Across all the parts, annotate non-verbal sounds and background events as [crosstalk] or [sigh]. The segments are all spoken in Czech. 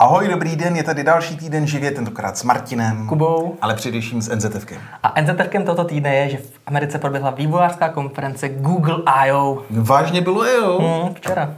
Ahoj, dobrý den, je tady další týden živě, tentokrát s Martinem. Kubou. Ale především s NZFkem. A NZFkem tohoto týdne je, že v Americe proběhla vývojářská konference Google I.O. Vážně bylo, jo? Hmm, včera.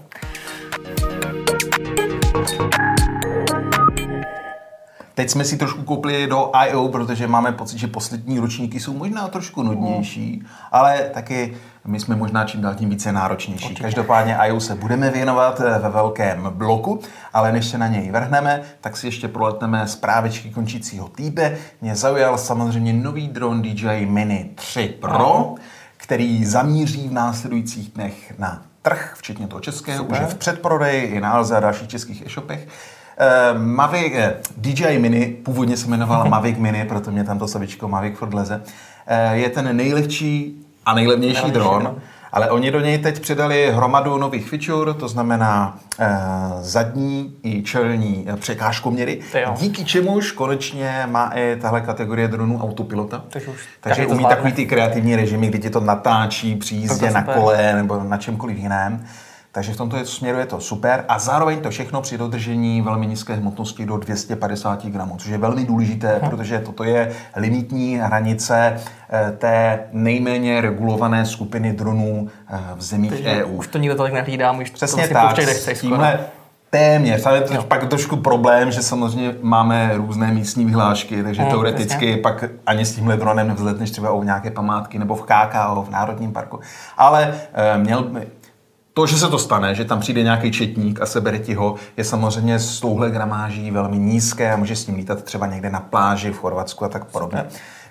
Teď jsme si trošku koupili do I.O., protože máme pocit, že poslední ročníky jsou možná trošku nudnější, ale taky my jsme možná čím dál tím více náročnější. Určitě. Každopádně I.O. se budeme věnovat eh, ve velkém bloku, ale než se na něj vrhneme, tak si ještě proletneme zprávečky končícího týdne. Mě zaujal samozřejmě nový dron DJI Mini 3 Pro, který zamíří v následujících dnech na trh, včetně toho českého, Super. už je v předprodeji, i na Alze a dalších českých e-shopech. Uh, Mavic, uh, DJI Mini, původně se jmenovala [laughs] Mavic Mini, proto mě tam to slovičko Mavic furt leze, uh, je ten nejlehčí a nejlevnější dron, ale oni do něj teď přidali hromadu nových feature, to znamená uh, zadní i čelní překážkoměry, díky čemuž konečně má i tahle kategorie dronů autopilota. Takže, už Takže umí takový ty kreativní režimy, kdy ti to natáčí při jízdě na kole nebo na čemkoliv jiném. Takže v tomto směru je to super a zároveň to všechno při dodržení velmi nízké hmotnosti do 250 gramů, což je velmi důležité, hmm. protože toto je limitní hranice eh, té nejméně regulované skupiny dronů eh, v zemích Takže EU. Už to nikdo tolik nehlídá, už Přesně to tak, s tímhle téměř, ale je to pak trošku problém, že samozřejmě máme různé místní vyhlášky, takže hmm, teoreticky přesně. pak ani s tímhle dronem nevzletneš třeba o nějaké památky nebo v KKO, v Národním parku. Ale e, měl, to, že se to stane, že tam přijde nějaký četník a sebere ti ho, je samozřejmě s touhle gramáží velmi nízké a může s ním lítat třeba někde na pláži v Chorvatsku a tak podobně.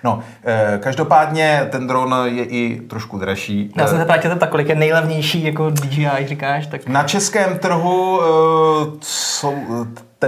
No, eh, každopádně ten dron je i trošku dražší. Já jsem se ptál, tak kolik je nejlevnější jako DJI, říkáš? Tak... Na českém trhu uh, jsou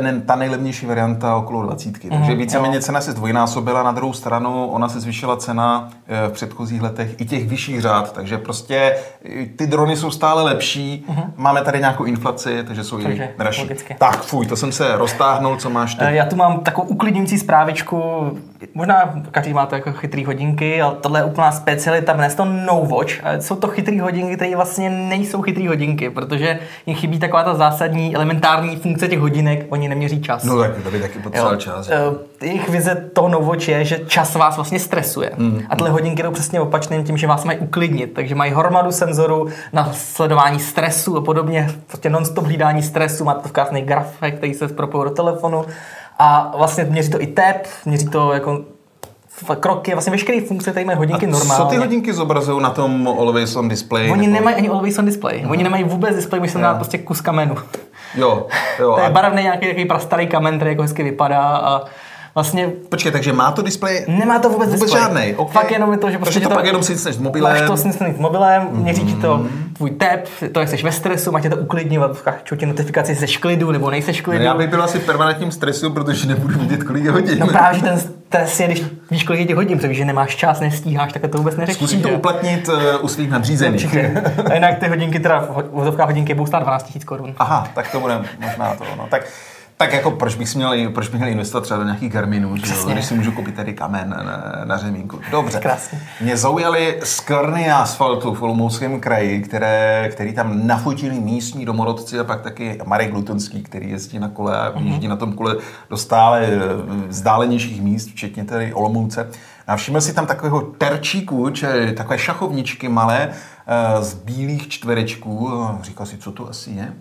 ten, ta nejlevnější varianta okolo 20. Mm, Takže víceméně cena se zdvojnásobila, na druhou stranu ona se zvýšila cena eh, v předchozích letech i těch vyšších řád, takže prostě eh, ty drony jsou stále lepší, mm. máme tady nějakou inflaci, takže jsou takže, i dražší. Logicky. Tak fuj, to jsem se roztáhnul, co máš ty? Eh, já tu mám takovou uklidňující zprávičku, možná každý máte jako chytrý hodinky, ale tohle je úplná specialita, dnes to No Watch, jsou to chytrý hodinky, které vlastně nejsou chytrý hodinky, protože jim chybí taková ta zásadní elementární funkce těch hodinek, oni neměří čas. No tak to by taky potřeboval čas. Uh, jejich vize toho Novoč je, že čas vás vlastně stresuje. Mm. A tyhle hodinky jdou přesně opačným tím, že vás mají uklidnit. Takže mají hromadu senzorů na sledování stresu a podobně. Prostě non-stop hlídání stresu. Máte to v krásných grafech, který se propojí do telefonu. A vlastně měří to i tep, měří to jako kroky, vlastně veškeré funkce, tady mají hodinky normálně. Co ty hodinky zobrazují na tom Always on Display? Oni nebo... nemají ani Always on Display. No. Oni nemají vůbec display, musí dát prostě kus kamenu. Jo, jo. to je barevný nějaký takový prastarý kamen, který jako hezky vypadá a vlastně... Počkej, takže má to displej? Nemá to vůbec, vůbec žádný. Okay. Fakt jenom je to, že prostě to, to pak jenom si s mobilem. Máš to s mobilem, měří ti to tvůj tep, to, jak jsi ve stresu, máš tě to uklidňovat, čou ti notifikaci, jsi klidu nebo nejseš klidu. No já bych byl asi permanentním stresu, protože nebudu vidět, kolik je hodin. No právě, že ten stres je, když víš, kolik je těch hodin, protože že nemáš čas, nestíháš, tak to vůbec neřešíš. Zkusím to uplatnit uh, u svých nadřízených. A jinak ty hodinky, teda v hodinky budou stát 12 000 korun. Aha, tak to bude možná to. No. Tak tak jako proč bych, měl, proč bych měl investovat třeba do nějakých Garminů, že jo? když si můžu koupit tady kamen na, na řemínku. Dobře. Krásně. Mě zaujaly skvrny asfaltu v Olomouckém kraji, které, který tam nafotili místní domorodci a pak taky Marek Lutonský, který jezdí na kole a mm-hmm. jezdí na tom kole do stále eh, vzdálenějších míst, včetně tady Olomouce. A všiml si tam takového terčíku, či takové šachovničky malé eh, z bílých čtverečků. Říkal si, co to asi je?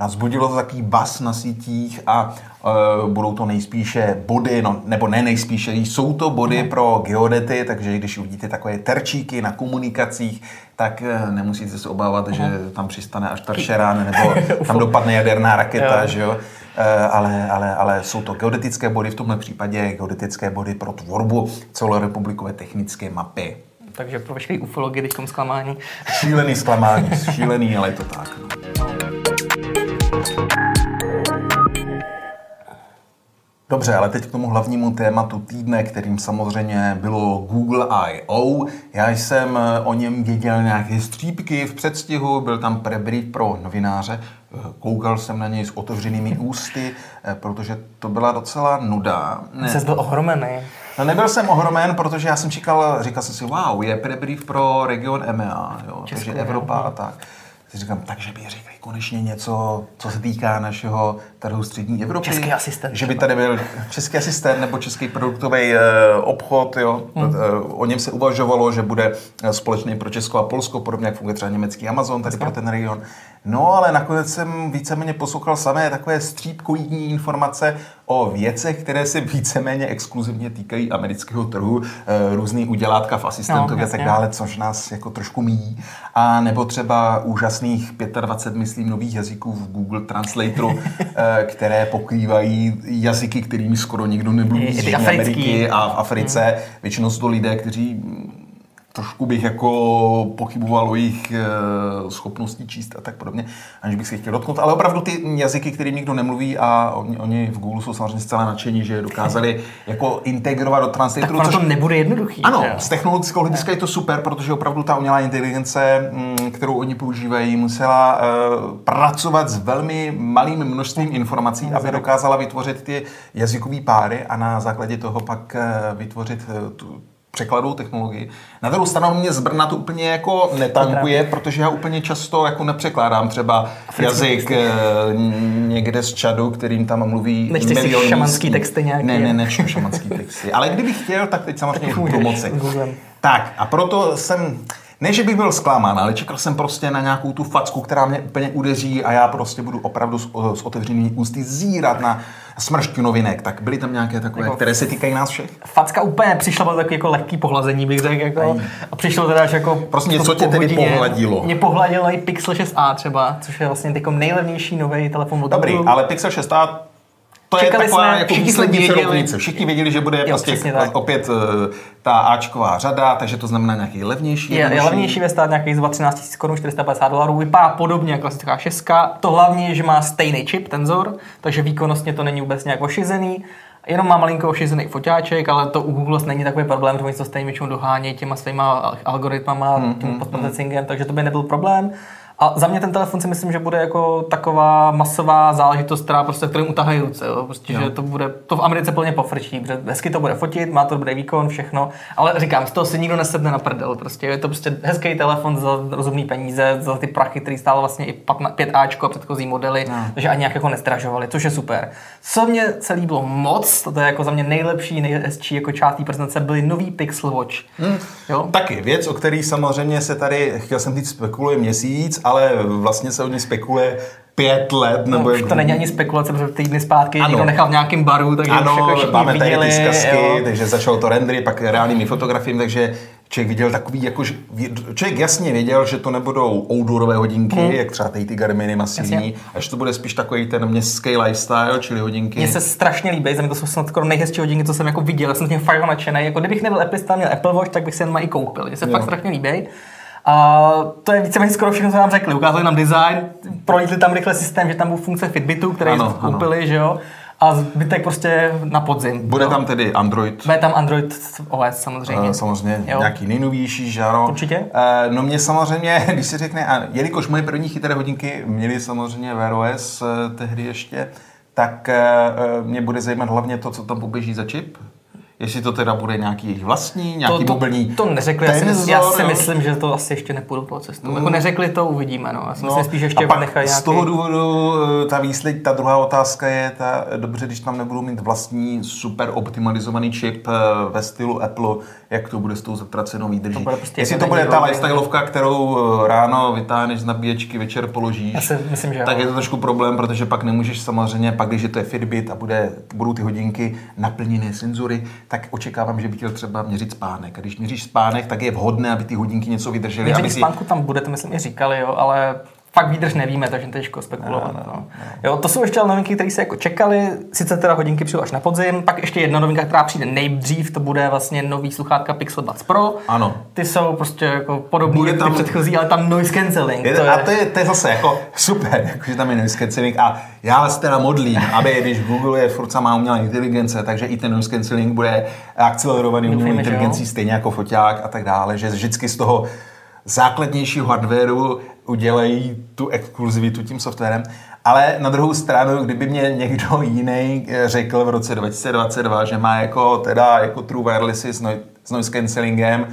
Nás budilo to takový bas na sítích a e, budou to nejspíše body, no, nebo ne nejspíše, jsou to body pro geodety, takže když uvidíte takové terčíky na komunikacích, tak e, nemusíte se obávat, mm. že tam přistane až taršerán, nebo [laughs] tam dopadne jaderná raketa, že jo. E, ale, ale, ale jsou to geodetické body, v tomhle případě geodetické body pro tvorbu celorepublikové technické mapy. Takže pro veškerý ufology teď zklamání. Šílený zklamání, [laughs] šílený, ale je to tak. Dobře, ale teď k tomu hlavnímu tématu týdne, kterým samozřejmě bylo Google I.O. Já jsem eh, o něm věděl nějaké střípky v předstihu, byl tam prebrief pro novináře, eh, koukal jsem na něj s otevřenými ústy, eh, protože to byla docela nuda. Jsi byl ohromený. No nebyl jsem ohromen, protože já jsem čekal, říkal jsem si, wow, je prebrief pro region EMEA, jo, takže Evropa a tak. Si říkám, takže by řekli konečně něco, co se týká našeho trhu střední Evropy. Český asistent Že by tady byl český asistent nebo český produktový eh, obchod, jo. Hmm. O něm se uvažovalo, že bude eh, společný pro Česko a Polsko, podobně jak funguje třeba německý Amazon tady pro ten region. No, ale nakonec jsem víceméně poslouchal samé takové střípkojídní informace o věcech, které se víceméně exkluzivně týkají amerického trhu, eh, různý udělátka v asistentovi no, a tak dále, což nás jako trošku míjí. A nebo třeba úžasných 25, myslím, nových jazyků v Google Translatoru, [laughs] eh, které pokrývají jazyky, kterými skoro nikdo nemluví z Ameriky a v Africe. Hmm. Většinou jsou to lidé, kteří trošku bych jako pochyboval o jejich e, schopností číst a tak podobně, aniž bych si chtěl dotknout. Ale opravdu ty jazyky, kterým nikdo nemluví a oni, oni v Google jsou samozřejmě zcela nadšení, že dokázali jako integrovat do translatoru. Tak což... to nebude jednoduchý. Ano, z technologického hlediska je to super, protože opravdu ta umělá inteligence, mm, kterou oni používají, musela e, pracovat s velmi malým množstvím informací, aby dokázala vytvořit ty jazykové páry a na základě toho pak e, vytvořit tu, překladovou technologii. Na druhou stranu mě z Brna to úplně jako netankuje, protože já úplně často jako nepřekládám třeba jazyk e, někde z Čadu, kterým tam mluví Nechci milion si šamanský místní. texty nějaký. Ne, ne, ne, šamanský texty. Ale kdybych chtěl, tak teď samozřejmě budu moci. Tak a proto jsem ne, že bych byl zklamán, ale čekal jsem prostě na nějakou tu facku, která mě úplně udeří a já prostě budu opravdu s, s otevřenými ústy zírat na smršťu novinek. Tak byly tam nějaké takové, jako, které se týkají nás všech? Facka úplně přišla, bylo takový jako lehký pohlazení, bych řekl. Jako, a přišlo teda až jako... Prostě něco tě tedy pohladilo. Mě pohladilo i Pixel 6a třeba, což je vlastně nejlevnější nový telefon od Dobrý, ale Pixel 6a to Čekali je taková jsme, jako výslední věděli, Všichni věděli, že bude jo, prostě opět uh, ta Ačková řada, takže to znamená nějaký levnější. Je, je levnější ve stát nějakých 13 000 korun, 450 dolarů. Vypadá podobně jako klasická šestka. To hlavně je, že má stejný čip, tenzor, takže výkonnostně to není vůbec nějak ošizený. Jenom má malinko ošizený foťáček, ale to u Google není takový problém, protože to stejně většinou dohánějí těma svýma algoritmama, hmm, tím hmm, takže to by nebyl problém. A za mě ten telefon si myslím, že bude jako taková masová záležitost, která prostě, kterým utahají ruce. Jo? Prostě, jo. že to bude, to v Americe plně pofrčí, protože hezky to bude fotit, má to dobrý výkon, všechno. Ale říkám, z toho si nikdo nesedne na prdel. Prostě je to prostě hezký telefon za rozumný peníze, za ty prachy, který stál vlastně i 5Ačko a předchozí modely, jo. takže ani nějak jako nestražovali, což je super. Co mě se líbilo moc, to je jako za mě nejlepší, nejhezčí jako část té prezentace, byly nový Pixel Watch. Hmm. Jo? Taky věc, o který samozřejmě se tady, chtěl jsem říct, spekuluje měsíc, ale vlastně se o ní spekuluje pět let. Nebo no, už to není ani spekulace, protože týdny zpátky ano. někdo nechal v nějakém baru, takže ano, už jako máme tady viděli, ty zkazky, jo. takže začalo to rendery, pak reálnými fotografiemi, takže člověk viděl takový, jako, člověk jasně věděl, že to nebudou outdoorové hodinky, hmm. jak třeba ty Garminy masivní, až to bude spíš takový ten městský lifestyle, čili hodinky. Mně se strašně líbí, za mě to jsou snad skoro nejhezčí hodinky, co jsem jako viděl, já jsem s tím fakt nadšený. Jako kdybych nebyl Apple, měl Apple Watch, tak bych si jen i koupil. Mně se jo. fakt strašně líbí. A to je víceméně skoro všechno, co nám řekli. Ukázali nám design, prolítli tam rychle systém, že tam byl funkce Fitbitu, které ano, koupili, ano. že jo. A zbytek prostě na podzim. Bude jo. tam tedy Android? Bude tam Android OS samozřejmě. Uh, samozřejmě jo. nějaký nejnovější, že ano. Určitě. Uh, no mě samozřejmě, [laughs] když se řekne, a jelikož moje první chytré hodinky měly samozřejmě Wear OS uh, tehdy ještě, tak uh, mě bude zajímat hlavně to, co tam poběží za čip, Jestli to teda bude nějaký jejich vlastní, nějaký to, to, mobilní To neřekli, tenzor, já si, já si myslím, že to asi ještě nepůjdu po cestu. Mm. Jako neřekli to, uvidíme. No. Já si no, myslím, spíš ještě a pak nechají nějaký... z toho důvodu eh, ta výsled, ta druhá otázka je, ta, dobře, když tam nebudou mít vlastní super optimalizovaný čip eh, ve stylu Apple, jak to bude s tou zatracenou výdrží. To bude prostě Jestli to bude ta lifestyleovka, kterou eh, ráno vytáhneš z nabíječky, večer položíš, já si myslím, že tak jo. je to trošku problém, protože pak nemůžeš samozřejmě, pak když je to je Fitbit a bude, budou ty hodinky naplněné senzory, tak očekávám, že by chtěl třeba měřit spánek. A když měříš spánek, tak je vhodné, aby ty hodinky něco vydržely. Měření si... spánku tam bude, to myslím i říkali, jo, ale fakt výdrž nevíme, takže těžko spekulovat. No, no, no. Jo, to jsou ještě novinky, které se jako čekali. Sice teda hodinky přijdou až na podzim, pak ještě jedna novinka, která přijde nejdřív, to bude vlastně nový sluchátka Pixel Buds Pro. Ano. Ty jsou prostě jako podobný bude tam... předchozí, ale tam noise cancelling. Je, to je... A to je, to je zase jako [laughs] super, jako, že tam je noise cancelling a já vás teda modlím, aby když Google je furt má umělá inteligence, takže i ten noise cancelling bude akcelerovaný umělou inteligencí, stejně jako foťák a tak dále, že vždycky z toho základnějšího hardwareu udělají tu exkluzivitu tím softwarem. Ale na druhou stranu, kdyby mě někdo [laughs] jiný řekl v roce 2022, že má jako teda jako True Wirelessy s, noise cancellingem,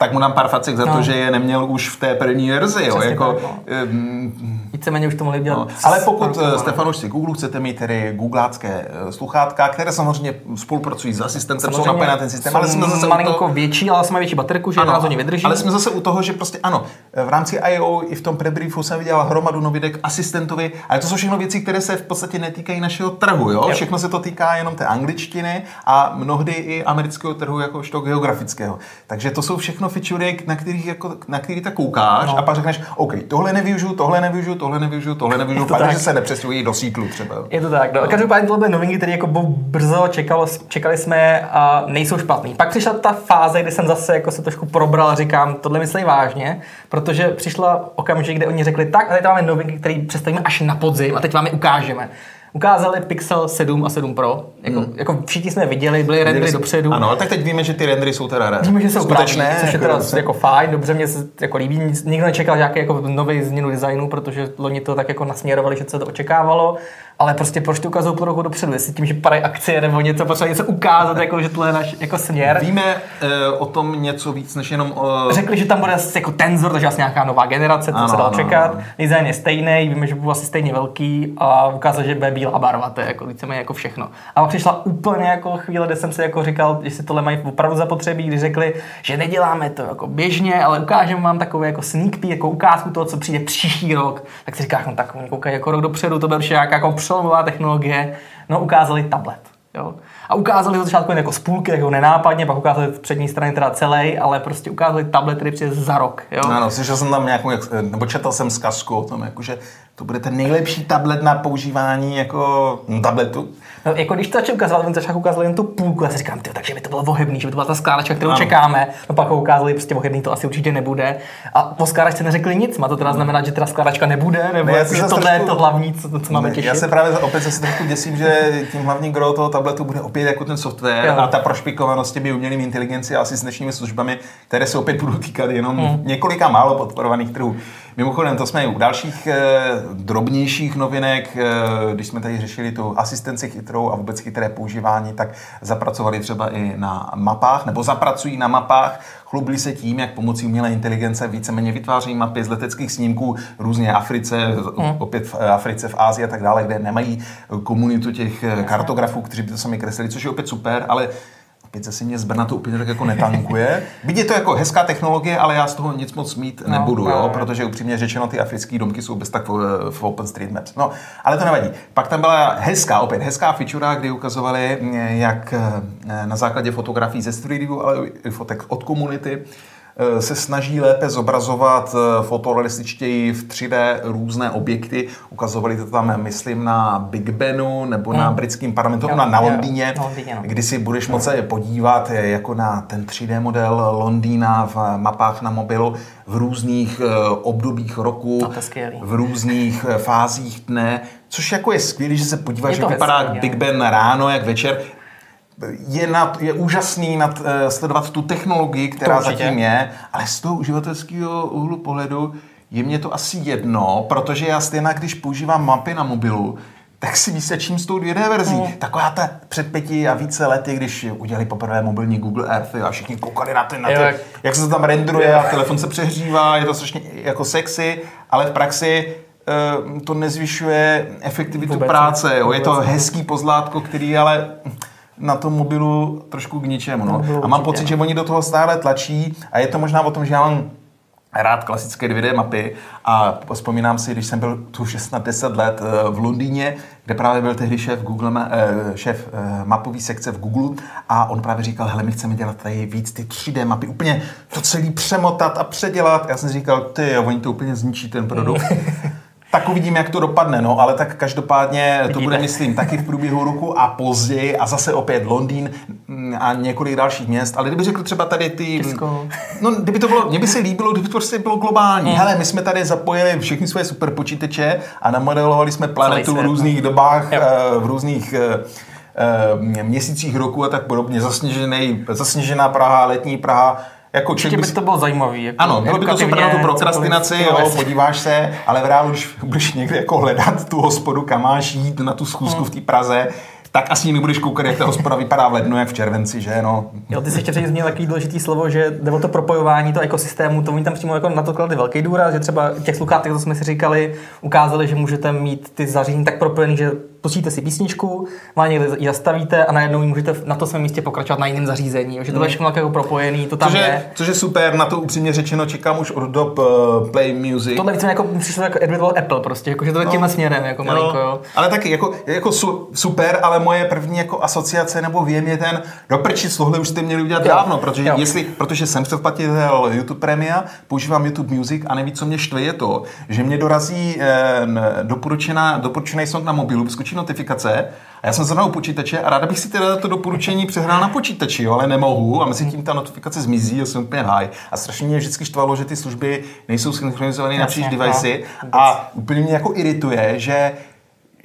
tak mu dám pár facek za No. to, že je neměl už v té první verzi. Jo? Jako, tak, no. ehm, Víceméně už to mohli dělat. No, ale pokud, eh, no. Stefano, si Google chcete mít tedy googlácké eh, sluchátka, které samozřejmě spolupracují s asistentem, jsou napojené na ten systém, ale jsme zase malinko toho, větší, ale jsme větší baterku, že 11 hodin vydrží. ale jsme zase u toho, že prostě ano, v rámci I.O. i v tom prebriefu jsem viděl hromadu novidek asistentovi, ale to jsou všechno věci, které se v podstatě netýkají našeho trhu, jo? Jo. Všechno se to týká jenom té angličtiny a mnohdy i amerického trhu jakožto geografického. Takže to jsou všechno feature, na kterých jako, na který tak koukáš No. a pak řekneš, OK, tohle nevyužiju, tohle nevyužiju, tohle nevyužiju, tohle [laughs] nevyužiju, pak, že se nepřesťují do sítlu třeba. Je to tak, no. Každopádně tohle byly novinky, které jako brzo čekalo, čekali jsme a nejsou špatný. Pak přišla ta fáze, kdy jsem zase jako se trošku probral a říkám, tohle myslí vážně, protože přišla okamžik, kde oni řekli, tak a teď máme novinky, které představíme až na podzim a teď vám je ukážeme. Ukázali Pixel 7 a 7 Pro, jako, jako všichni jsme viděli, byly rendery dopředu. Ano, ale tak teď víme, že ty rendery jsou teda Víme, že jsou skutečné. skutečné, což je jako- teda jako fajn, dobře mě se jako líbí, nikdo nečekal nějaký jako nový změnu designu, protože loni to tak jako nasměrovali, že se to očekávalo, ale prostě proč to ukazují po roku dopředu, jestli tím, že padají akcie nebo něco, potřeba něco ukázat, jako, že tohle je náš jako směr. Víme eh, o tom něco víc, než jenom o... Řekli, že tam bude jako tenzor, takže asi nějaká nová generace, to Ano, se dalo ano, čekat. ano. Design je stejný, víme, že byl asi stejně velký a ukázal, že bude bílá barva, to je jako víceméně jako všechno. A pak přišla úplně jako chvíle, kde jsem si jako říkal, že si tohle mají opravdu zapotřebí, když řekli, že neděláme to jako běžně, ale ukážeme vám takový jako sneak peek, jako ukázku toho, co přijde příští rok. Tak si říkáš, no tak oni koukají jako rok dopředu, to bude určitě nějaká jako přelomová technologie. No ukázali tablet. Jo. A ukázali to začátku jen jako z půlky, jako nenápadně, pak ukázali z přední strany teda celý, ale prostě ukázali tablet, který přijde za rok. Jo. Ano, slyšel jsem tam nějakou, jak- nebo četl jsem zkazku o tom, jako, že to bude ten nejlepší tablet na používání jako no, tabletu. No, jako když to začal ukazovat, on začal ukázat jen tu půlku, já si říkám, tyjo, takže by to bylo ohebný, že by to byla ta skládačka, kterou Ano. čekáme. No pak ho ukázali, prostě ohebný to asi určitě nebude. A po skládačce neřekli nic, má to teda znamenat, že teda skládačka nebude, nebo Ne, jako, že tohle je trošku- to hlavní, co, co máme Ne, těšit. Já se právě opět zase trošku děsím, že tím hlavní gro toho tabletu bude opět jako ten software Jo. a ta prošpikovanost těmi umělými inteligenci a asistenčními službami, které se opět budou týkat jenom Hmm. několika málo podporovaných trhů. Mimochodem, to jsme i u dalších eh, drobnějších novinek, eh, když jsme tady řešili tu asistenci chytrou a vůbec chytré používání, tak zapracovali třeba i na mapách, nebo zapracují na mapách, chlubili se tím, jak pomocí umělé inteligence víceméně vytváří mapy z leteckých snímků různě Africe, Hmm. opět v Africe, v Ázii a tak dále, kde nemají komunitu těch eh, kartografů, kteří by to sami kreslili, což je opět super, ale opět zase mě z Brna to úplně tak jako netankuje. Byť je to jako hezká technologie, ale já z toho nic moc mít No, nebudu, no, jo, protože upřímně řečeno ty africké domky jsou bez tak v, v OpenStreetMaps. No, ale to nevadí. Pak tam byla hezká, opět hezká feature, kdy ukazovali, mm, jak eh, na základě fotografií ze Street View, ale i fotek od komunity, eh, se snaží lépe zobrazovat eh, fotorealističtěji v 3D různé objekty. Ukazovali to tam, myslím, na Big Benu nebo na britském parlamentu, Jo, na, na jo, Londýně, na Londýně, no. kdy si budeš moci se podívat eh, jako na ten 3D model Londýna v mapách na mobilu v různých eh, obdobích roku, No, v různých eh, fázích dne, což jako je skvělé, že se podíváš, jak vypadá Big jo. Ben ráno, jak večer. Je, nad, je úžasný nad, eh, sledovat tu technologii, která zatím je, ale z toho uživatelského úhlu pohledu je mě to asi jedno, protože já stejně, když používám mapy na mobilu, tak si vysvědčím s tou 2D verzí. Mm. Taková ta před pěti a více lety, když udělali poprvé mobilní Google Earth a všichni koukali na, ty, na ty, jak... jak- se to tam rendruje a telefon se přehřívá, je to strašně jako sexy, ale v praxi eh, to nezvyšuje efektivitu Vůbec ne. práce. Jo. Je to hezký pozlátko, který ale na tom mobilu trošku k ničemu. No. mobilu A mám pocit, no. že oni do toho stále tlačí a je to možná o tom, že já mám rád klasické 2D mapy a vzpomínám si, když jsem byl tu 16 10 let eh, v Londýně, kde právě byl tehdy šéf, Google, eh, šéf eh, mapový sekce v Google a on právě říkal, hele, my chceme dělat tady víc ty 3D mapy, úplně to celý přemotat a předělat. Já jsem říkal, ty, jo, oni to úplně zničí ten produkt. [laughs] Tak uvidíme, jak to dopadne, no, ale tak každopádně to Vidíte. bude, myslím, taky v průběhu roku a později a zase opět Londýn mm, a několik dalších měst, ale kdyby řekl třeba tady ty... Česko. No, kdyby to bylo, mně by se líbilo, kdyby to prostě bylo globální. Hele, my jsme tady zapojili všechny své superpočítače a namodelovali jsme planetu v různých dobách, Jo. eh, v různých eh, eh, měsících roku a tak podobně. Zasněžený, zasněžená Praha, letní Praha, jako Určitě by to bylo zajímavý. Jako ano, bylo by to super na tu prokrastinaci, jo, No, podíváš se, ale v reálu, když budeš někde jako hledat tu hospodu, kam máš jít na tu schůzku v té Praze, tak asi nimi budeš koukat, jak ta hospoda vypadá v lednu, jak v červenci, že no. Jo, ty jsi ještě zmínil takový důležitý slovo, že jde o to propojování toho ekosystému, to oni tam přímo jako na to kladli velký důraz, že třeba těch sluchátek, to jsme si říkali, ukázali, že můžete mít ty zařízení tak propojený, že pustíte si písničku, má někde ji zastavíte a najednou ji můžete na to svém místě pokračovat na jiném zařízení. Že to je všechno jako propojený, to tam Což je. je, což je super, na to upřímně řečeno čekám už od dob uh, Play Music. Tohle více jako přišlo jako Edward Apple prostě, jako, že to je tímhle směrem, jako malinko, jo. Ale taky jako, jako su, super, ale moje první jako asociace nebo věm je ten, do prči, tohle už jste měli udělat Jo. dávno, protože, Jo. jestli, protože jsem předplatitel YouTube Premia, používám YouTube Music a neví, co mě štve je to, že mě dorazí eh, doporučená, doporučený song na mobilu, vyskočí notifikace. A já jsem zrovna u počítače a ráda bych si teda to doporučení přehrál na počítači, jo, ale nemohu a mezi tím ta notifikace zmizí a jsem úplně high. A strašně mě vždycky štvalo, že ty služby nejsou synchronizované napříč Jasně, device. no, a úplně mě jako irituje, že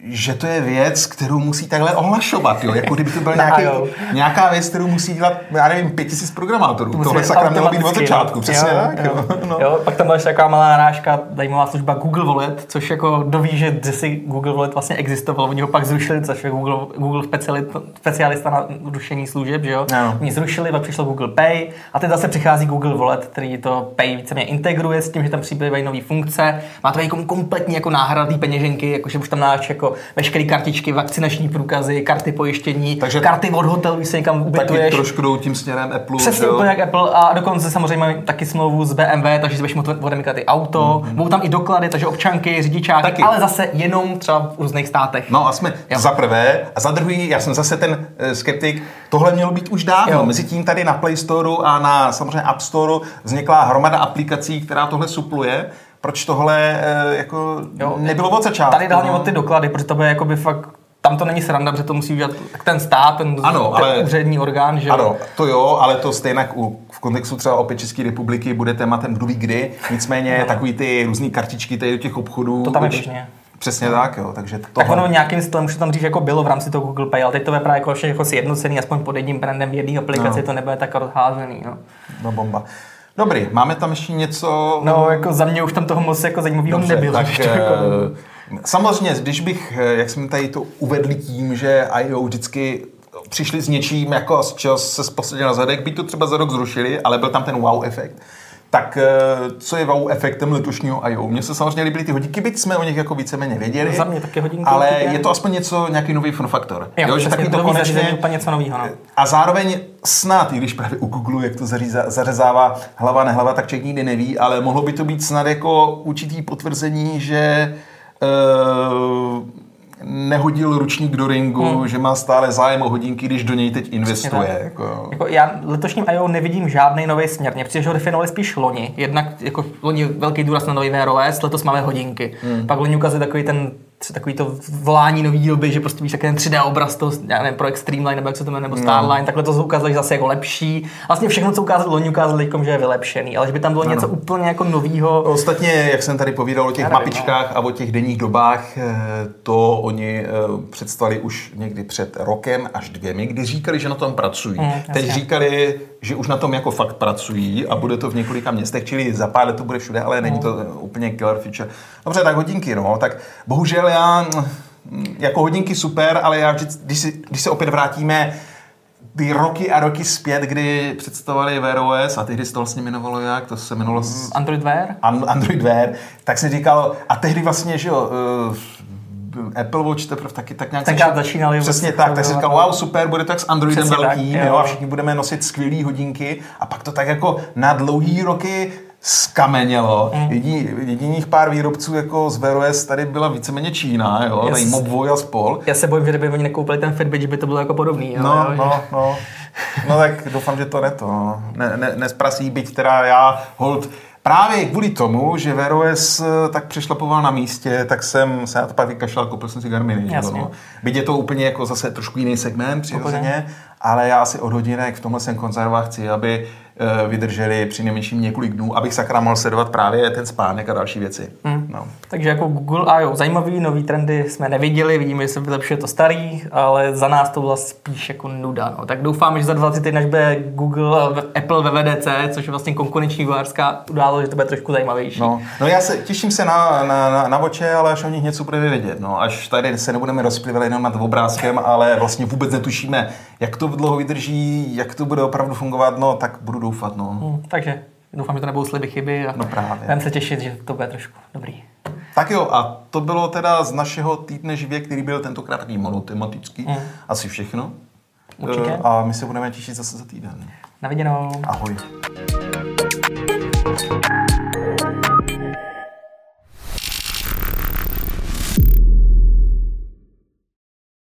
že to je věc, kterou musí takhle ohlašovat, jo? jako kdyby to byl Na [laughs] nějaký, nějaká věc, kterou musí dělat, já nevím, pět tisíc programátorů. Musí Tohle sakra mělo být od začátku, no. přesně jo, tak. Jo. [laughs] No. jo, pak tam byla ještě taková malá narážka, zajímavá služba Google Wallet, což jako doví, že si Google Wallet vlastně existoval, oni ho pak zrušili, což je Google, Google specialista, specialista na rušení služeb, že jo. Ano. Oni zrušili, pak přišlo Google Pay a teď zase přichází Google Wallet, který to Pay víceméně integruje s tím, že tam přibývají nové funkce. Má to jako kompletní jako náhradní peněženky, jakože už tam máš jako veškeré kartičky, vakcinační průkazy, karty pojištění, Takže- karty od hotelu, když se někam Taky ubytuješ. trošku jdou tím směrem Apple. Přesně úplně jak Apple a dokonce samozřejmě mají taky smlouvu s BMW, takže si budeš odemykat i auto, mm-hmm. budou tam i doklady, takže občanky, řidičáky, Taky. ale zase jenom třeba v různých státech. No a jsme Jo. za prvé a za druhý, já jsem zase ten eh, skeptik, tohle mělo být už dávno. Jo. Mezitím tady na Play Store a na samozřejmě App Store vznikla hromada aplikací, která tohle supluje. Proč tohle eh, jako Jo. nebylo od začátku? Tady hlavně no? od ty doklady, protože to bude jakoby fakt tam to není sranda, protože to musí udělat tak ten stát, ten, Ano, ten ale- úřední orgán, že? Ano, to jo, ale to stejně u, v kontextu třeba opět České republiky bude tématem kdo ví kdy. Nicméně no. takový ty různé kartičky tady do těch obchodů. To tam je běžně. Přesně tak, jo. Takže to Tak ono nějakým stylem už tam dřív jako bylo v rámci toho Google Pay, ale teď to vypadá jako všechno jako sjednocený, aspoň pod jedním brandem v jedné aplikaci, No. to nebude tak rozházený. No. no, bomba. Dobrý, máme tam ještě něco... no, jako za mě už tam toho moc jako zajímavého nebylo. tak to jako... eh, samozřejmě, když bych, eh, jak jsme tady to uvedli tím, že IO vždycky přišli s něčím, jako z čeho se posadil na zadek, by to třeba za rok zrušili, ale byl tam ten wow efekt. Tak eh, co je wow efektem letošního IO? Mně se samozřejmě líbily ty hodinky, byť jsme o nich jako víceméně věděli. Za mě taky hodinky Ale určitě. je to aspoň něco, nějaký nový fun faktor. Jo, že přesně, takový to konečně, úplně něco nového. No. a zároveň snad, i když právě u Google, jak to zaříza, zařezává hlava nehlava, tak člověk nikdy neví, ale mohlo by to být snad jako určitý potvrzení, že uh, nehodil ručník do ringu, hmm. že má stále zájem o hodinky, když do něj teď investuje. Jako, Jako já letošním IO nevidím žádný nový směr. Mně přijde, že ho definovali spíš loni. Jednak jako loni velký důraz na nový Wear OS, letos máme hodinky. Hmm. Pak loni ukazuje takový ten takový to volání nový doby, že prostě víš takový ten 3D obraz toho, já nevím, projekt Streamline, nebo jak se to jmenuje, nebo Starline, takhle to ukázali zase jako lepší. Vlastně všechno, co ukázali loni, ukázali, že je vylepšený, ale že by tam bylo něco úplně jako novýho. Ostatně, jak jsem tady povídal o těch nevím, mapičkách a o těch denních dobách, eh, to oni eh, představili už někdy před rokem až dvěmi, kdy říkali, že na tom pracují. Mm, Teď jasně. říkali, že už na tom jako fakt pracují a bude to v několika městech, čili za pár let to bude všude, ale není to eh, úplně killer feature. Dobře, tak hodinky, no, tak bohužel já, mm, jako hodinky super, ale já vždy, když, si, když se opět vrátíme ty roky a roky zpět, kdy představovali Wear OS a tehdy se to vlastně jmenovalo jak, to se jmenovalo s- Android Wear? An- Android Wear, tak jsem říkal, a tehdy vlastně, že jo, uh, Apple Watch teprve taky tak nějak Tenkrát začínali Přesně vůbec tak, tak fungovat. říkal, wow, super, bude to jak s Androidem Přesně tak, jo, a všichni budeme nosit skvělé hodinky a pak to tak jako na dlouhý roky skamenělo. Mm. Jediný, jediných pár výrobců jako z Wear OS tady byla víceméně Čína, jo, Yes. tady Mobvoj a spol. Já se bojím, že kdyby oni nekoupili ten Fitbit, že by to bylo jako podobný. Jo, No, jo, no, no. No tak doufám, že to ne to. no. Ne, ne, nesprasí, byť teda já hold Právě kvůli tomu, že Wear OS tak přešlapoval na místě, tak jsem se na to pak vykašlal, koupil jsem si Garminy. že Jasně. No. Byť je to úplně jako zase trošku jiný segment přirozeně, ale já asi od hodinek v tomhle jsem konzerva chci, aby eh, vydrželi při nejmenším několik dnů, abych sakra mohl sledovat právě ten spánek a další věci. Hmm. No. Takže jako Google I.O. zajímavý, nový trendy jsme neviděli, vidíme, že se vylepšuje to starý, ale za nás to byla spíš jako nuda. No. Tak doufám, že za 20 týdnů, až bude Google, Apple ve VDC, což je vlastně konkurenční vývojářská událost, že to bude trošku zajímavější. No, no já se těším se na, na, na, na oče, ale až o nich něco bude vědět. No, až tady se nebudeme rozplivat jenom nad obrázkem, ale vlastně vůbec netušíme, jak to dlouho vydrží, jak to bude opravdu fungovat, no tak budu doufat. No. Hmm, takže doufám, že to nebudou sliby chyby a no právě. budeme se těšit, že to bude trošku dobrý. Tak jo, a to bylo teda z našeho týdne živě, který byl tentokrát monotematický. Hmm. Asi všechno. Určitě. Eh, a my se budeme těšit zase za týden. Na viděnou. Ahoj.